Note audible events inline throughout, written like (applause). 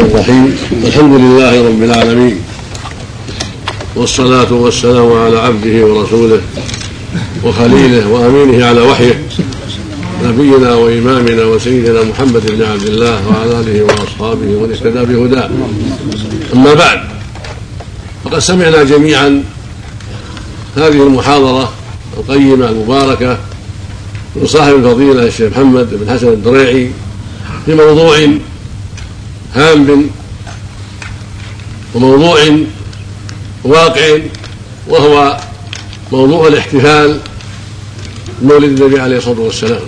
الرحيم. الحمد لله رب العالمين. والصلاة والسلام على عبده ورسوله وخليله وأمينه على وحيه نبينا وإمامنا وسيدنا محمد بن عبد الله وعلى آله وأصحابه ومن اهتدى بهداه. أما بعد فقد سمعنا جميعا هذه المحاضرة القيمة المباركة من صاحب الفضيلة الشيخ محمد بن حسن الدريعي في موضوع هام وموضوع واقع وهو موضوع الاحتفال بمولد النبي عليه الصلاة والسلام.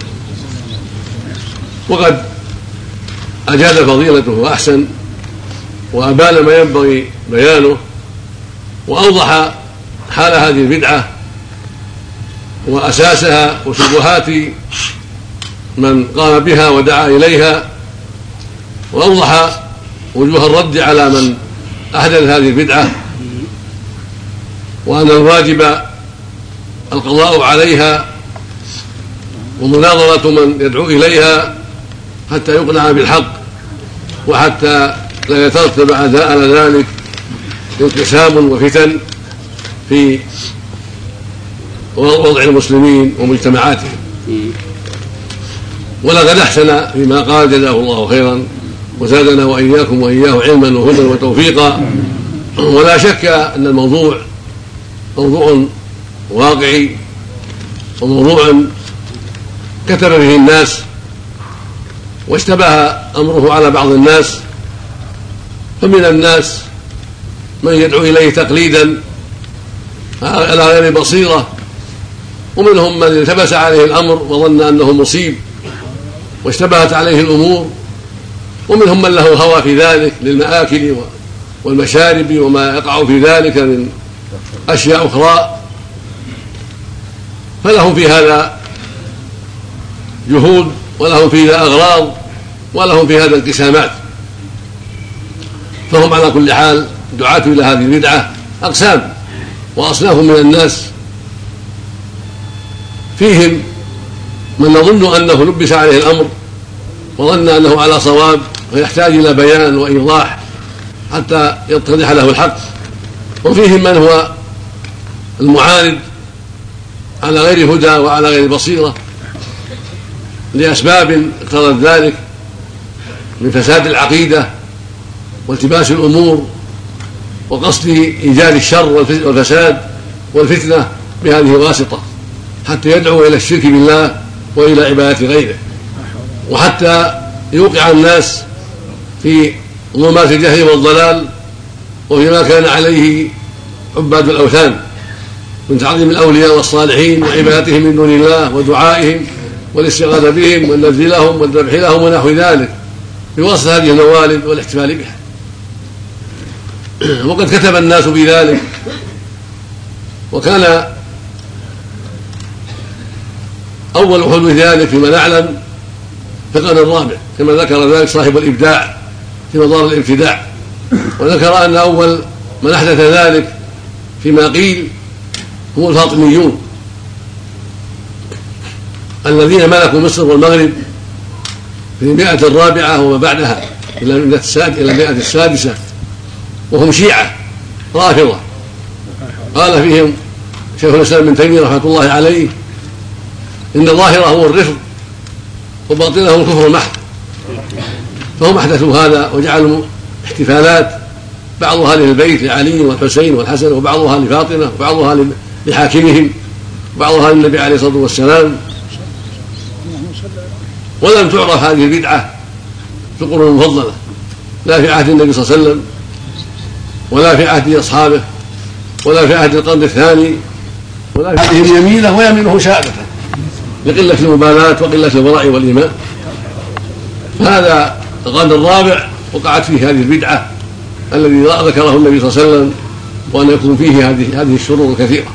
وقد اجاد فضيلته واحسن وأبان ما ينبغي بيانه وأوضح حال هذه البدعة وأساسها وشبهات من قام بها ودعا إليها وأوضح وجوه الرد على من احدث هذه البدعة وأن الواجب القضاء عليها ومناظرة من يدعو إليها حتى يقنع بالحق وحتى لا يترتب على ذلك انقسام وفتن في وضع المسلمين ومجتمعاتهم. ولقد أحسن فيما قال جزاه الله خيرا. وزادنا وإياكم وإياه علما وهدى وتوفيقا. ولا شك أن الموضوع موضوع واقعي وموضوع كتب به الناس واشتبه أمره على بعض الناس. فمن الناس من يدعو إليه تقليدا على غير بصيرة. ومنهم من التبس عليه الأمر وظن أنه مصيب واشتبهت عليه الأمور. ومنهم من له هوى في ذلك للمآكل والمشارب وما يقع في ذلك من أشياء أخرى. فلهم في هذا جهود ولهم في هذا أغراض ولهم في هذا انقسامات فهم على كل حال دعاة إلى هذه البدعة أقسام وأصناف من الناس. فيهم من نظن أنه لبس عليه الأمر وظن أنه على صواب ويحتاج إلى بيان وإيضاح حتى يتضح له الحق. وفيهم من هو المعاند على غير هدى وعلى غير بصيرة لأسباب اقتضت ذلك من فساد العقيدة والتباس الأمور وقصد إيجاد الشر والفساد والفتنة بهذه الواسطة حتى يدعو إلى الشرك بالله وإلى عبادة غيره. وحتى يوقع الناس في ظلمات الجهل والضلال وفيما كان عليه عباد الأوثان من تعظيم الأولياء والصالحين وعبادتهم من دون الله ودعائهم والاستغاثة بهم والنذر لهم والذبح لهم ونحو ذلك بوصف هذه الموالد والاحتفال بها. (clears throat) وقد كتب الناس بذلك وكان أول حدوث ذلك فيما نعلم في القرن الرابع كما ذكر ذلك صاحب الإبداع في مضار الابتداع. وذكر أن أول من أحدث ذلك فيما قيل هم الفاطميون الذين ملكوا مصر والمغرب في المئة الرابعة وما بعدها إلى المئة السادسة إلى المئة السادسة وهم شيعة رافضة. قال فيهم شيخ الإسلام ابن تيمية رحمة الله عليه إن ظاهره هو الرفض وباطنه الكفر المحض فهم احدثوا هذا وجعلوا احتفالات بعضها للبيت لعلي والحسين والحسن وبعضها لفاطمة وبعضها لحاكمهم وبعضها للنبي عليه الصلاة والسلام. ولم تعرف هذه البدعة في القرون المفضلة لا في عهد النبي صلى الله عليه وسلم ولا في عهد أصحابه ولا في عهد القرن الثاني ولا في عهدهم يمينه ويمينه شاذة لقلة المبالاة وقلة الورع والإيمان. فهذا القرن الرابع وقعت فيه هذه البدعة الذي ذكره النبي صلى الله عليه وسلم وأن يكون فيه هذه هذه الشرور الكثيرة.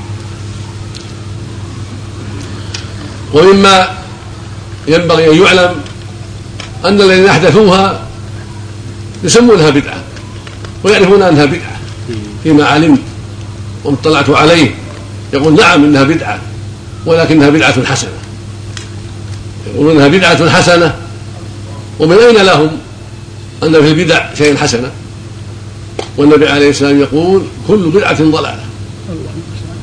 ومما ينبغي أن يعلم أن الذين أحدثوها يسمونها بدعة ويعرفون أنها بدعة. فيما علمت واطلعت عليه يقول نعم إنها بدعة ولكنها بدعة حسنة. يقولون انها بدعة حسنة. ومن أين لهم؟ أن في البدع شيئا حسنا والنبي عليه السلام يقول كل بدعة ضلالة.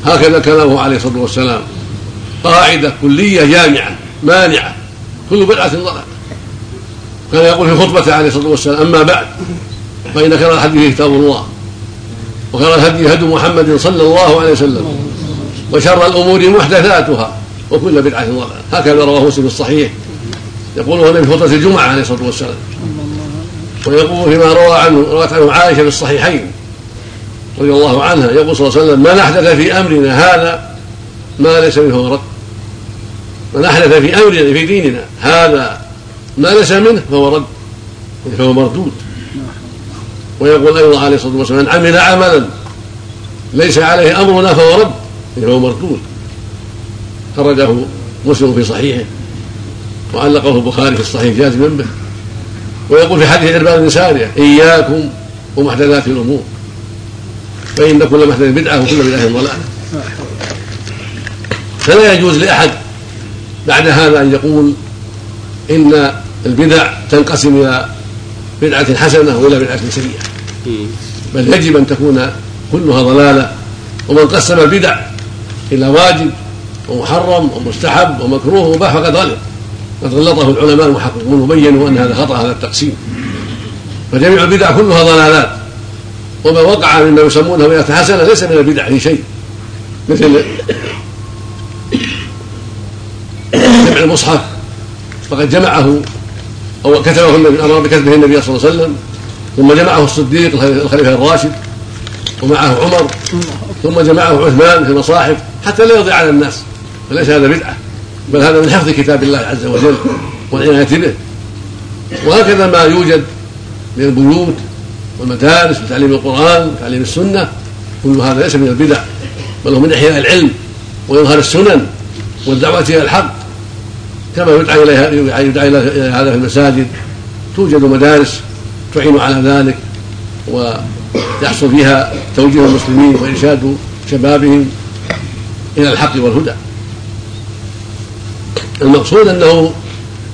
هكذا كلامه عليه الصلاة والسلام. قاعدة كلية جامعة مانعة. كل بدعة ضلالة. كان يقول في خطبته عليه الصلاة والسلام أما بعد فإن خير الحديث كتاب الله. وخير الهدي هدي محمد صلى الله عليه وسلم. وشر الأمور محدثاتها. وكل بدعة ضلالة هكذا رواه مسلم في الصحيح. يقول هنا في خطبة الجمعة عليه الصلاة والسلام. ويقول فيما روى عنه روت عنه عائشة في الصحيحين رضي الله عنها. يقول صلى الله عليه وسلم من أحدث في أمرنا هذا ما ليس منه رد من أحدث في أمرنا في ديننا هذا ما ليس منه فهو رد فهو مردود. ويقول أيضا عليه الصلاة والسلام من عمل عملا ليس عليه أمرنا فهو رد فهو مردود. خرجه مسلم في صحيحه وعلقه البخاري في الصحيح جازما به. ويقول في حديث عربان بن سارية إياكم ومحدثات الأمور. فإن كل محدث بدعة وكل بدعة ضلالة. فلا يجوز لأحد بعد هذا أن يقول إن البدع تنقسم إلى بدعة حسنة وإلى بدعة سيئة. بل يجب أن تكون كلها ضلالة. ومن قسم البدع إلى واجب ومحرم ومستحب ومكروه ومباح فقد غلط قد غلطه العلماء المحققون وبينوا أن هذا خطأ هذا التقسيم. فجميع البدع كلها ضلالات. وما وقع مما يسمونه بدعة حسنة ليس من البدع في شيء. مثل جمع المصحف. فقد جمعه أو كتبه النبي أمر بكتبه النبي صلى الله عليه وسلم. ثم جمعه الصديق الخليفة الراشد. ومعه عمر. ثم جمعه عثمان في المصاحف. حتى لا يضيع على الناس. فليس هذا بدعة بل هذا من حفظ كتاب الله عز وجل والعناية به. وهكذا ما يوجد من البيوت والمدارس وتعليم القرآن وتعليم السنة كل هذا ليس من البدع بل هو من إحياء العلم وإظهار السنن والدعوة إلى الحق. كما يدعى إليها يدعى إلى هذا في المساجد. توجد مدارس تعين على ذلك ويحصل فيها توجيه المسلمين وإرشاد شبابهم إلى الحق والهدى. المقصود أنه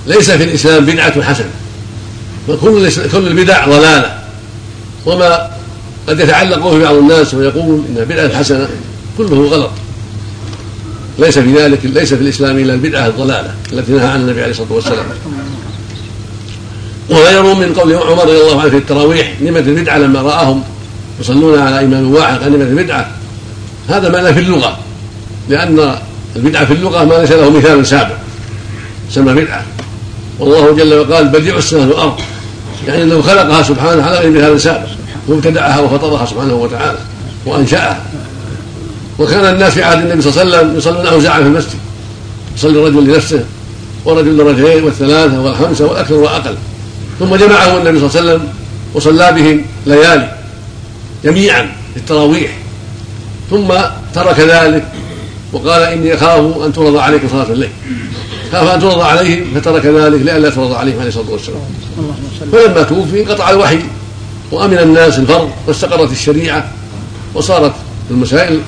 ليس في الإسلام بدعة حسنه فكل كل البدع ضلالة. وما قد يتعلق به بعض الناس ويقول إن بدعه حسنة كله غلط. ليس في ذلك ليس في الإسلام إلا البدعة الضلالة التي نهى عنها النبي عليه الصلاة والسلام. وغيروا من قول عمر رضي الله عنه في التراويح نمة البدعة لما رآهم يصلون على إمام واحد قال نمة البدعة. هذا معنى في اللغة لأن البدعة في اللغة ما ليس له مثال سابق. سمى بدعة والله جل وقال بديع السماوات والأرض يعني أنه خلقها سبحانه على غير مثال سابق وابتدعها وفطرها سبحانه وتعالى وأنشأها. وكان الناس في عهد النبي صلى الله عليه وسلم يصلون أوزاعا في المسجد. يصلي الرجل لنفسه ورجل لرجلين والثلاثة والخمسة والأكثر والأقل ثم جمعهم النبي صلى الله عليه وسلم وصلى بهم ليالي جميعا في التراويح ثم ترك ذلك وقال إني أخاف أن ترضى عليكم صلاة الليل. خاف ان ترضى عليهم فترك ذلك لئلا ترضى عليهم عليه الصلاة والسلام. فلما توفي انقطع الوحي وأمن الناس الفرض واستقرت الشريعة وصارت المسائل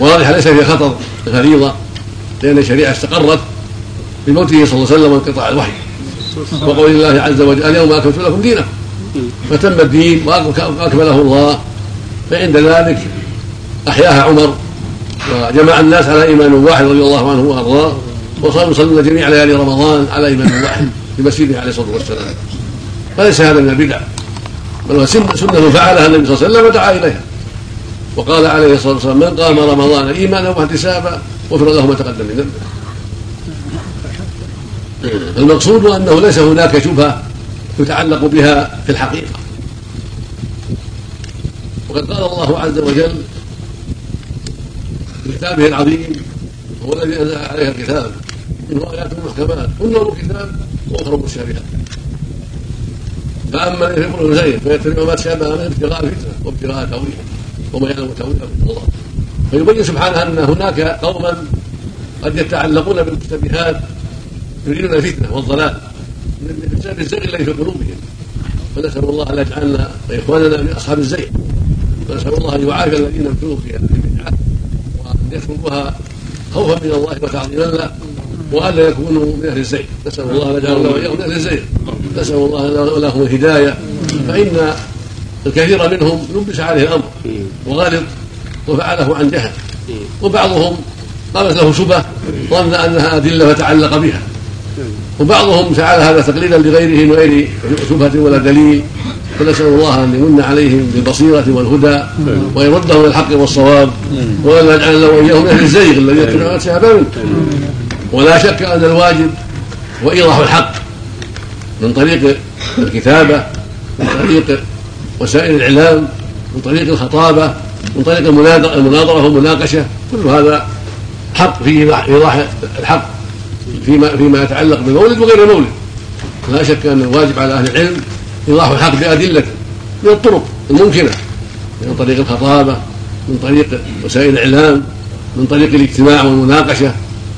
واضحة ليس فيها خطر الفريضه لأن الشريعة استقرت بموته صلى الله عليه وسلم وانقطاع الوحي. وقول الله عز وجل اليوم أكملت لكم دينكم. فتم الدين وأكمله الله. فعند ذلك أحياها عمر وجمع الناس على إيمان واحد رضي الله عنه وأرضاه. وصاروا يصلون جميع ليالي رمضان على إمام واحد في مسجده عليه الصلاة والسلام. فليس هذا من البدع بل هو سنه فعلها النبي صلى الله عليه وسلم ودعا إليها. وقال عليه الصلاة والسلام من قام رمضان إيمانا واحتسابا غفر له ما تقدم من ذنبه. المقصود أنه ليس هناك شبهة يتعلق بها في الحقيقة. وقد قال الله عز وجل في كتابه العظيم هو الذي أنزل عليها الكتاب منه ايات محكمات كل الكتاب وأخرى مشابهات فاما الذين في قلوبهم زين فيتبعون ما تشابه منه ابتغاء الفتنه وابتغاء تاويله وما يعلم تاويله الا الله فيبين سبحانه أن هناك قوما قد يتعلقون بالمشتبهات يريدون الفتنه والضلال بسبب الزيغ الذي في قلوبهم فنسال الله أن يجعلنا واخواننا من اصحاب الزيغ ونسال الله أن يعافي الذين ابتلوا في هذه البدعه وان يتركوها خوفا من الله وتعظيما له وألا يكونوا من أهل الزيغ نسأل الله ان يجعلنا واياهم من أهل الزيغ نسأل الله لهم الهداية. فإن الكثير منهم لبس عليه الأمر وغلط وفعله عن جهل. وبعضهم قامت له شبهة ظن أنها أدلة فتعلق بها. وبعضهم فعل هذا تقليدا لغيره من غير شبهة ولا دليل. فنسأل الله أن يمن عليهم بالبصيرة والهدى ويردهم الحق والصواب. وأن يجعلنا وإياهم أهل الزيغ الذين يتبعون شهبا منه. ولا شك أن الواجب هو إيضاح الحق من طريق الكتابة من طريق وسائل الإعلام من طريق الخطابة من طريق المناظرة والمناقشة. كل هذا حق في إيضاح الحق فيما فيما يتعلق بالمولد وغير المولد. لا شك أن الواجب على أهل العلم إيضاح الحق بأدلة من الطرق الممكنة من طريق الخطابة من طريق وسائل الإعلام من طريق الاجتماع والمناقشة.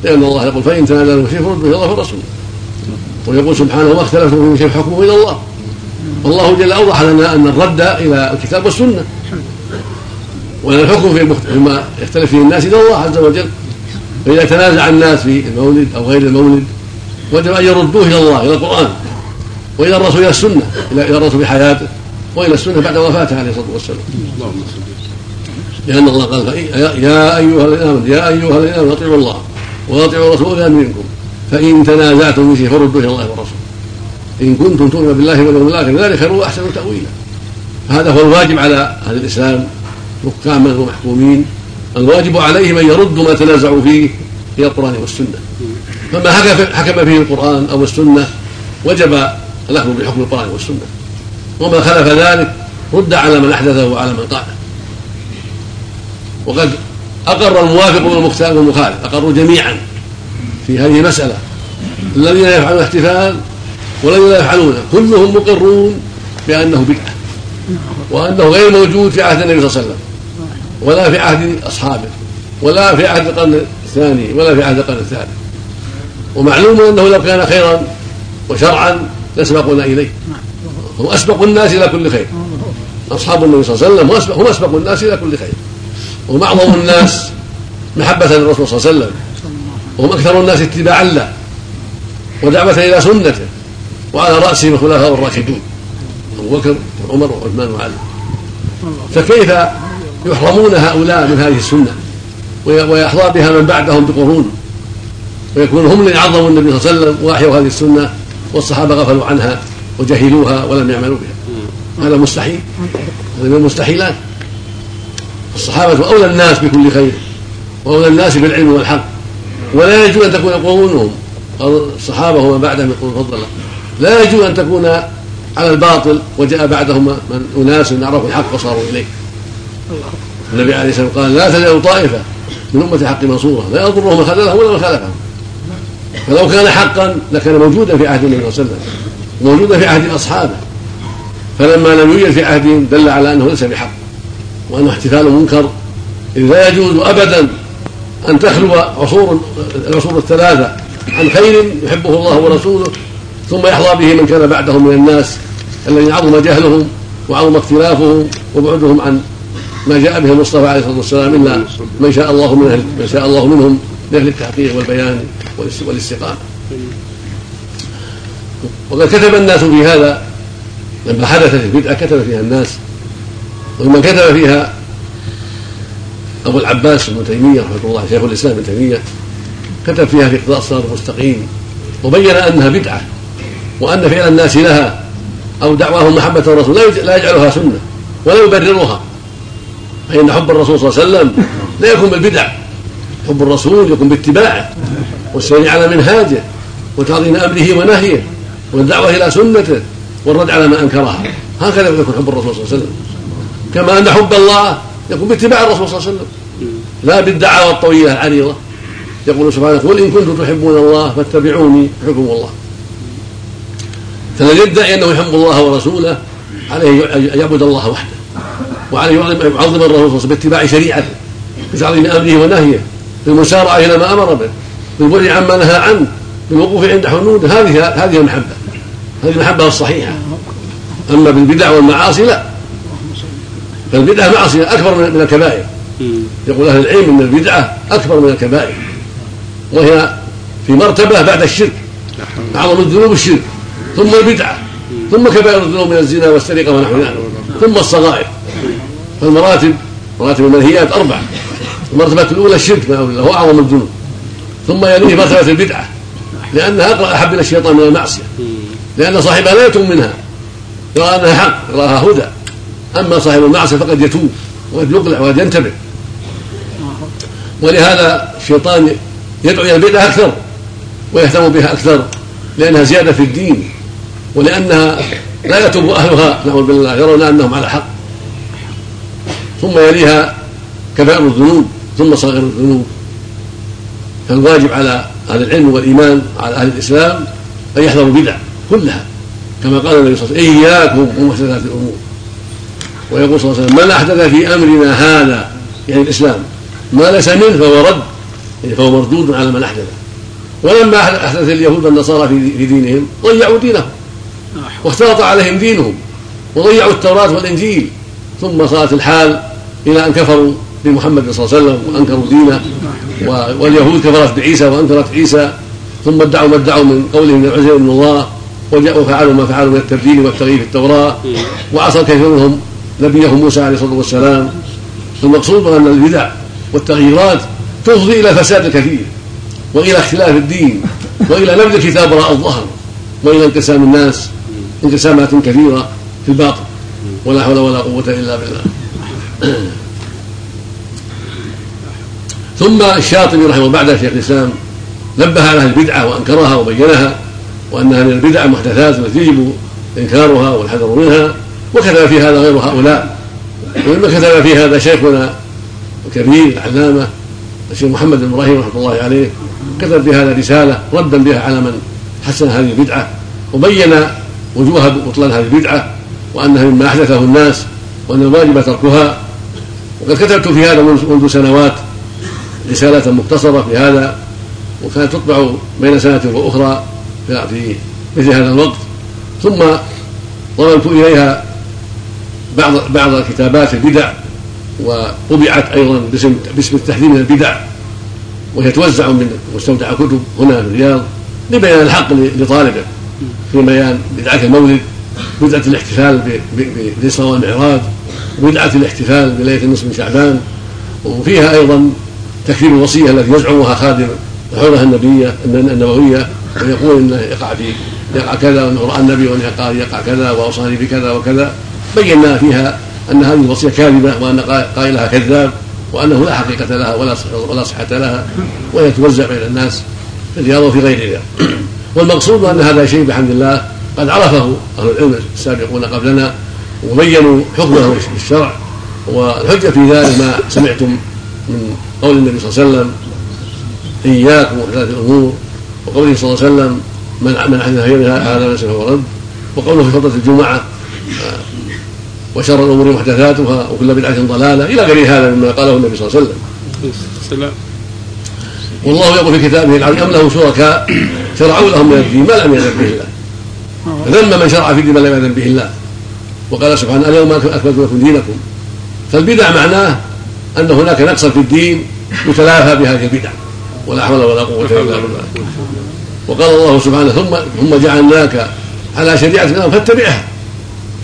لأن الله يقول فإن تنازلوا في فرد الله والرسول ويقول سبحانه ما اختلفتم في شيء حكمه إلى الله. والله جل أوضح لنا أن الرد إلى الكتاب والسنة. وأن الحكم فيما يختلف فيه الناس إلى الله عز وجل. فإذا تنازع الناس في المولد أو غير المولد وجب أن يردوه إلى الله إلى القرآن وإلى الرسول إلى السنة إلى الرسول في حياته وإلى السنة بعد وفاته عليه الصلاة والسلام. لأن الله قال يا أيها الذين آمنوا يا أيها الذين آمنوا أطيعوا الله وأطيعوا الرسول منكم فإن تنازعتم في شيء فردوه إلى الله والرسول. إن كنتم تؤمنون بالله واليوم الآخر ذلك خير واحسن تأويلا. هذا هو الواجب على أهل الإسلام حكاما ومحكومين الواجب عليهم أن يردوا ما تنازعوا فيه إلى القرآن والسنة. فما حكم فيه القرآن أو السنة وجب الاخذ بحكم القرآن والسنة. وما خلف ذلك رد على من أحدثه وعلى من قاله وقد أقر الموافق والمختار والمخالف أقروا جميعا في هذه المسألة. الذين يفعلون احتفال والذين لا يفعلونه كلهم مقرون بأنه بدعة وأنه غير موجود في عهد النبي صلى الله عليه وسلم ولا في عهد أصحابه ولا في عهد القرن الثاني ولا في عهد القرن الثالث. ومعلوم أنه لو كان خيرا وشرعا يسبقون إليه. هم اسبق الناس إلى كل خير. أصحاب النبي صلى الله عليه وسلم هم اسبق الناس إلى كل خير. ومعظم الناس محبة للرسول صلى الله عليه وسلم وهم أكثر الناس اتباعا له ودعوة إلى سنته وعلى راسهم الخلفاء الراشدون أبو بكر وعمر وعثمان وعلي. فكيف يحرمون هؤلاء من هذه السنة ويحظى بها من بعدهم بقرون ويكون هم الذين عظموا النبي صلى الله عليه وسلم وأحيوا هذه السنة والصحابة غفلوا عنها وجهلوها ولم يعملوا بها. هذا مستحيل. هذا من المستحيلات. الصحابة أولى الناس بكل خير وأولى الناس بالعلم والحق. ولا يجوز أن تكون قرونهم الصحابة ومن بعدهم يقول فضل لا يجوز أن تكون على الباطل وجاء بعدهم من أناس عرفوا الحق وصاروا إليه. النبي عليه الصلاة والسلام قال لا تزال طائفة من أمة الحق منصورة لا يضرهم من خذلهم ولا من خالفهم. فلو كان حقا لكان موجودا في عهد النبي صلى الله عليه وسلم موجودا في عهد أصحابه. فلما لم يوجد في عهدهم دل على أنه ليس بحق. وانه احتفال منكر اذ لا يجوز ابدا أن تخلو عصور العصور الثلاثة عن خير يحبه الله ورسوله ثم يحظى به من كان بعدهم من الناس الذين عظم جهلهم وعظم اختلافهم وبعدهم عن ما جاء به المصطفى عليه الصلاة والسلام إلا من شاء الله من من شاء الله منهم لاجل التحقيق والبيان والاستقامة. وقد كتب الناس في هذا لما حدثت البدعه كتب فيها الناس ومن كتب فيها أبو العباس ابن تيمية رحمة الله شيخ الإسلام ابن تيمية كتب فيها في اقتضاء الصراط المستقيم وبين أنها بدعة وأن فعل الناس لها أو دعواهم محبة الرسول لا يجعلها سنة ولا يبررها فإن حب الرسول صلى الله عليه وسلم لا يكون بالبدع حب الرسول يكون باتباعه والسير على منهاجه وتعظيم أمره ونهيه والدعوة إلى سنته والرد على ما أنكرها هكذا يكون حب الرسول صلى الله عليه وسلم. كما أن حب الله يكون باتباع الرسول صلى الله عليه وسلم. لا بالدعاوى الطويله العريضة. يقول سبحانه قل إن كنتم تحبون الله فاتبعوني يحبكم الله. فمن يدعي أنه يحب الله ورسوله عليه أن يعبد الله وحده وعليه يعظم الرسول صلى الله عليه وسلم باتباع شريعته بتعظيم أمره ونهيه بالمسارعة إلى ما أمر به بالبعد عما نهى عنه بالوقوف عند حدوده هذه هذه المحبة. هذه المحبة الصحيحة. أما بالبدع والمعاصي لا. فالبدعة معصية أكبر من الكبائر. يقول أهل العلم إن البدعة أكبر من الكبائر. وهي في مرتبة بعد الشرك. أعظم الذنوب الشرك. ثم البدعة. ثم كبائر الذنوب من الزنا والسرقة ونحو ذلك. ثم الصغائر. فالمراتب مراتب المنهيات أربع المرتبة الأولى الشرك هو أعظم الذنوب. ثم يليه مرتبة البدعة. لأنها اقرب أحب إلى الشيطان من المعصية. لأن صاحبها لا يتوب منها. يرى أنها حق يراها هدى. أما صاحب المعصية فقد يتوب وقد يقلع وقد ينتبه. ولهذا الشيطان يدعو إلى البدعه أكثر ويهتم بها أكثر لأنها زيادة في الدين ولأنها لا يتوب أهلها نعوذ بالله يرون أنهم على حق. ثم يليها كبائر الذنوب ثم صغير الذنوب. فالواجب على أهل العلم والإيمان على أهل الإسلام أن يحذروا البدع كلها كما قال النبي صلى الله عليه وسلم إياكم ومحدثات الأمور. ويقول صلى الله عليه وسلم من أحدث في أمرنا هذا؟ يعني الإسلام. ما ليس منه فهو رد. يعني فهو مردود على من أحدثه. ولما أحدث اليهود والنصارى في دينهم ضيعوا دينهم. واختلط عليهم دينهم. وضيعوا التوراة والإنجيل. ثم صارت الحال إلى أن كفروا بمحمد صلى الله عليه وسلم وأنكروا دينه. واليهود كفرت بعيسى وأنكرت عيسى. ثم ادعوا ما ادعوا من قولهم من العزيز من الله. وجاءوا فعلوا ما فعلوا من التبديل والتغيير في التوراة. وعصى كثير منهم نبيهم موسى عليه الصلاة والسلام. المقصود أن البدع والتغييرات تفضي إلى فساد كثير وإلى اختلاف الدين وإلى نبذ الكتاب وراء الظهر وإلى انقسام الناس انقسامات كثيرة في الباطل. ولا حول ولا قوة إلا بالله. ثم الشاطبي رحمه الله بعد شيخ الإسلام نبه على البدعة وأنكرها وبينها وأنها من البدع محدثات التي يجب إنكارها والحذر منها. وكتب في هذا غير هؤلاء. ومما كتب في هذا شيخنا الكبير العلامة الشيخ محمد بن إبراهيم رحمة الله عليه. كتب في هذا رسالة ردا بها على من حسن هذه البدعة وبين وجوه بطلان هذه البدعة وأنها مما أحدثه الناس وأن الواجب تركها. وقد كتبت في هذا منذ سنوات رسالة مختصرة في هذا وكانت تطبع بين سنة وأخرى في مثل هذا الوقت. ثم ضممت إليها بعض بعض كتابات البدع وطبعت أيضا باسم باسم التحذير من البدع وهي توزع من مستودع كتب هنا في الرياض لبيان الحق لطالبه في بيان بدعة المولد بدعة الاحتفال بالإسراء والمعراج بدعة الاحتفال بليلة النصف من شعبان. وفيها أيضا تكفير الوصية التي يزعمها خادم الحرة النبية النبوية ويقول انه يقع في يقع كذا وانه راى النبي وانه يقع كذا وأوصاني بكذا وكذا. بينا فيها أن هذه الوصية كاذبة وأن قائلها كذاب وأنه لا حقيقة لها ولا ولا صحة لها وهي توزع بين الناس في الرياض وفي غيرها. والمقصود أن هذا شيء بحمد الله قد عرفه أهل العلم السابقون قبلنا وبينوا حكمه بالشرع والحجة في ذلك ما سمعتم من قول النبي صلى الله عليه وسلم إياكم محدثات الأمور وقوله صلى الله عليه وسلم من من أحدث غيرها هذا ليس فهو رد. وقوله في فضلة الجمعة آه، وشر الأمور محدثاتها وكل بدعة ضلالة إلى غير هذا مما قاله النبي صلى الله عليه وسلم. والله يقول في كتابه العظيم أم له شركاء شرعوا لهم من الدين ما لم يأذن به الله. فذم من شرع في الدين ما لم يأذن به الله. وقال سبحانه اليوم أكملت لكم دينكم. فالبدع معناه أن هناك نقصا في الدين يتلافى بهذه البدع. ولا حول ولا قوة إلا بالله. وقال الله سبحانه ثم ثم جعلناك على شريعه فاتبعها.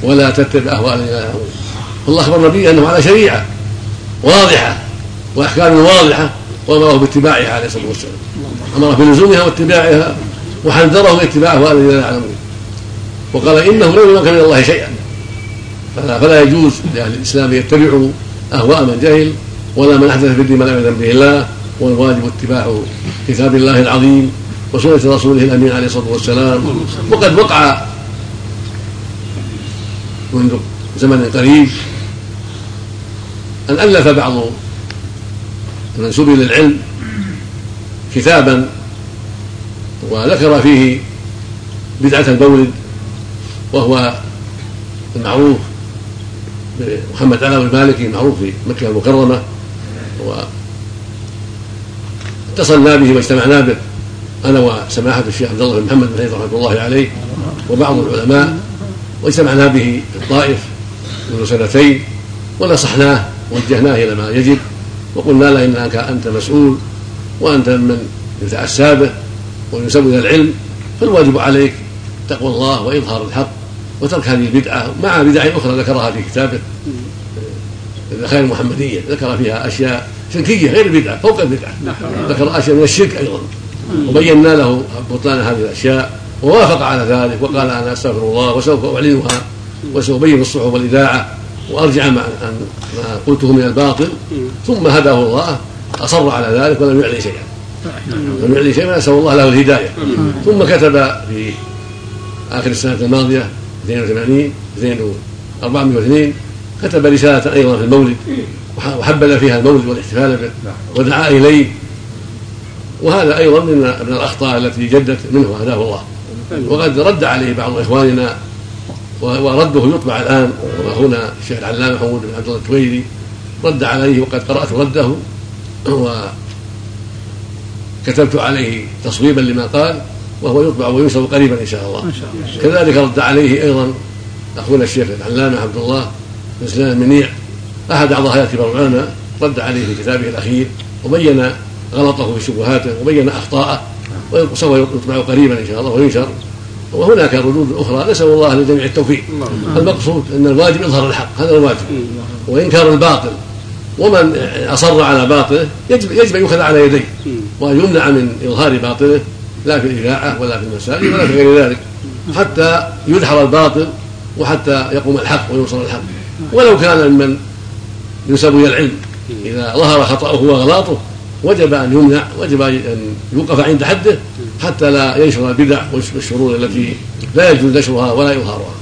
ولا تتبع اهواء الذين لا فالله اخبر النبي أنه على شريعة واضحة وأحكام واضحة وأمره باتباعها عليه الصلاة والسلام. أمر بلزومها واتباعها وحذره من اتباع اهواء الذين لا يعلمون وقال إنه لن يمكن من الله شيئا. فلا يجوز لأهل الإسلام ان يتبعوا أهواء من جهل ولا من أحدث في الدين ما لم يأذن به الله والواجب اتباع كتاب الله العظيم وسنة رسوله الأمين عليه الصلاة والسلام. وقد وقع منذ زمن قريب أن ألف بعض المنسوبين للعلم كتابا وذكر فيه بدعة المولد وهو المعروف محمد علوي المالكي معروف في مكة المكرمة واتصلنا به واجتمعنا به أنا وسماحة الشيخ عبد الله بن محمد بن رحمة الله عليه وبعض العلماء واجتمعنا به في الطائف منذ سنتين ونصحناه ووجهناه إلى ما يجب وقلنا له إنك أنت مسؤول وأنت من يتأسى به وينسب إلى العلم فالواجب عليك تقوى الله وإظهار الحق وترك هذه البدعة مع بدع أخرى ذكرها في كتابه الخير المحمدية ذكر فيها أشياء شركية غير البدعة فوق البدعة ذكر أشياء من الشرك أيضا وبينا له بطلان هذه الأشياء ووافق على ذلك وقال أنا أستغفر الله وسوف أعلنها وسأبين الصحف والإذاعة وأرجع ما قلته من الباطل. ثم هداه الله أصر على ذلك ولم يعلن شيئا. لم يعلن شيئا نسأل الله له الهداية. ثم كتب في آخر السنة الماضية 82 402 كتب رسالة أيضا في المولد وحبذ فيها المولد والاحتفال به ودعا إليه. وهذا أيضا من من الأخطاء التي جدت منه هداه الله. وقد رد عليه بعض إخواننا ورده يطبع الآن وأخونا الشيخ العلامة محمود بن عبد الله التويري رد عليه وقد قرأت رده وكتبت عليه تصويبا لما قال وهو يطبع وينشر قريبا إن شاء الله. كذلك رد عليه أيضا أخونا الشيخ العلامة عبد الله بن سليمان المنيع أحد أعضاء كبار العلماء رد عليه في كتابه الأخير وبين غلطه في شبهاته وبين أخطاءه وسوف يطبع قريبا إن شاء الله وينشر. وهناك ردود أخرى. نسأل الله للجميع التوفيق. المقصود أن الواجب اظهار الحق. هذا الواجب. وإنكار الباطل. ومن أصر على باطله يجب يجب أن يؤخذ على يديه. وأن يمنع من إظهار باطله. لا في الإذاعة ولا في المساجد ولا في غير ذلك. حتى يدحر الباطل وحتى يقوم الحق وينصر الحق. ولو كان ممن ينسب إلى العلم. إذا ظهر خطأه واغلاطه وجب أن يمنع وجب أن يوقف عند حده حتى لا ينشر البدع والشرور التي لا يجوز نشرها ولا إظهارها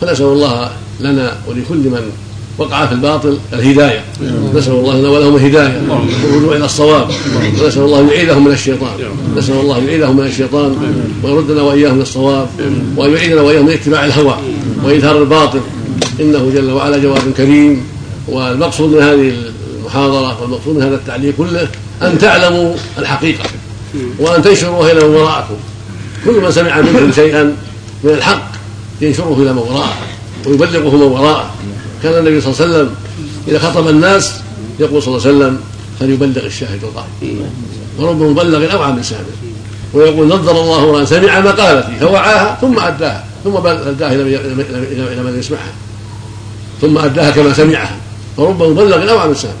فنسأل الله لنا ولكل من وقع في الباطل الهداية. نسأل الله لنا ولهم الهداية والرجوع إلى الصواب. ونسأل الله أن يعيدهم من الشيطان. نسأل الله أن يعيدهم من الشيطان ويردنا وإياهم من الصواب وأن يعيدنا وإياهم من اتباع الهوى وإظهار الباطل. إنه جل وعلا جواب كريم والمقصود من هذه المحاضرة والمقصود من هذا التعليق كله أن تعلموا الحقيقة وأن تنشروا إلى من وراءكم. كل من سمع منكم شيئا من الحق ينشره إلى من وراءه ويبلغه من وراءه. كان النبي صلى الله عليه وسلم إذا خطب الناس يقول صلى الله عليه وسلم فليبلغ الشاهد الغائب. ورب مبلغ أوعى من سامع ويقول نظر الله امرا سمع مقالتي فوعاها ثم أداها ثم أداها إلى من يسمعها ثم أداها كما سمعها. فرب مبلغ أوعى من سامع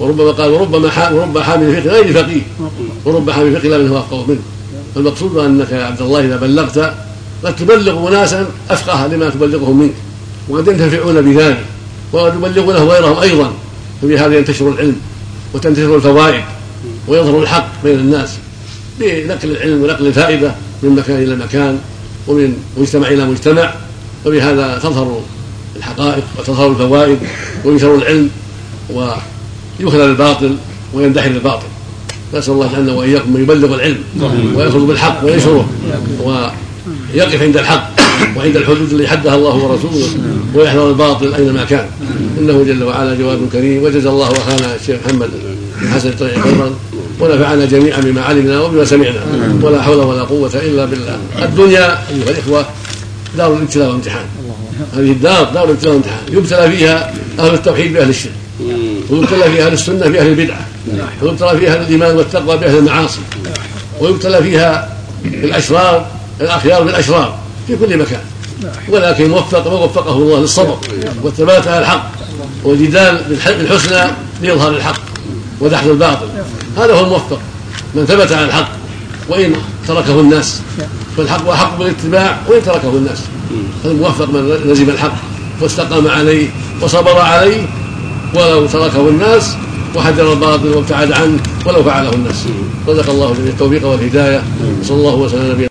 وربما قال وربما ورب حامل فقه غير فقيه. ورب حامل فقه لا من هو افقه منه. فالمقصود أنك يا عبد الله إذا بلغت قد تبلغ اناسا أفقه لما تبلغهم منك. وقد ينتفعون بذلك. وقد يبلغونه غيرهم أيضا. فبهذا ينتشر العلم وتنتشر الفوائد ويظهر الحق بين الناس. بنقل العلم ونقل الفائدة من مكان إلى مكان ومن مجتمع إلى مجتمع. وبهذا تظهر الحقائق وتظهر الفوائد وينشر العلم. و يخلل الباطل ويندحر الباطل. نسأل الله يجعلنا وإياكم من يبلغ العلم ويأخذ بالحق وينشره ويقف عند الحق وعند الحدود التي حدها الله ورسوله ويحذر الباطل أينما كان. إنه جل وعلا جواب كريم. وجزا الله أخانا الشيخ محمد حسن الطريق خيرا ونفعنا جميعا بما علمنا وبما سمعنا. ولا حول ولا قوة إلا بالله. الدنيا أيها الإخوة دار الابتلاء والامتحان. هذه الدار دار الابتلاء والامتحان. يبتلى فيها أهل التوحيد بأهل الشرك. ويبتلى في أهل السنة باهل البدعة. ويبتلى في أهل الإيمان والتقوى بأهل المعاصي. ويبتلى فيها الأشرار الأخيار بالاشرار في كل مكان. ولكن وفق ووفقه الله للصبر والثبات على الحق. والجدال بالحسنى ليظهر الحق ودحض الباطل. هذا هو الموفق. من ثبت على الحق وإن تركه الناس فالحق احق بالاتباع وإن تركه الناس. الموفق من لزم الحق واستقام عليه وصبر عليه ولو تركه الناس وحذر الباطل وابتعد عنه ولو فعله الناس رزق الله التوفيق والهداية. صلى الله وسلم نبينا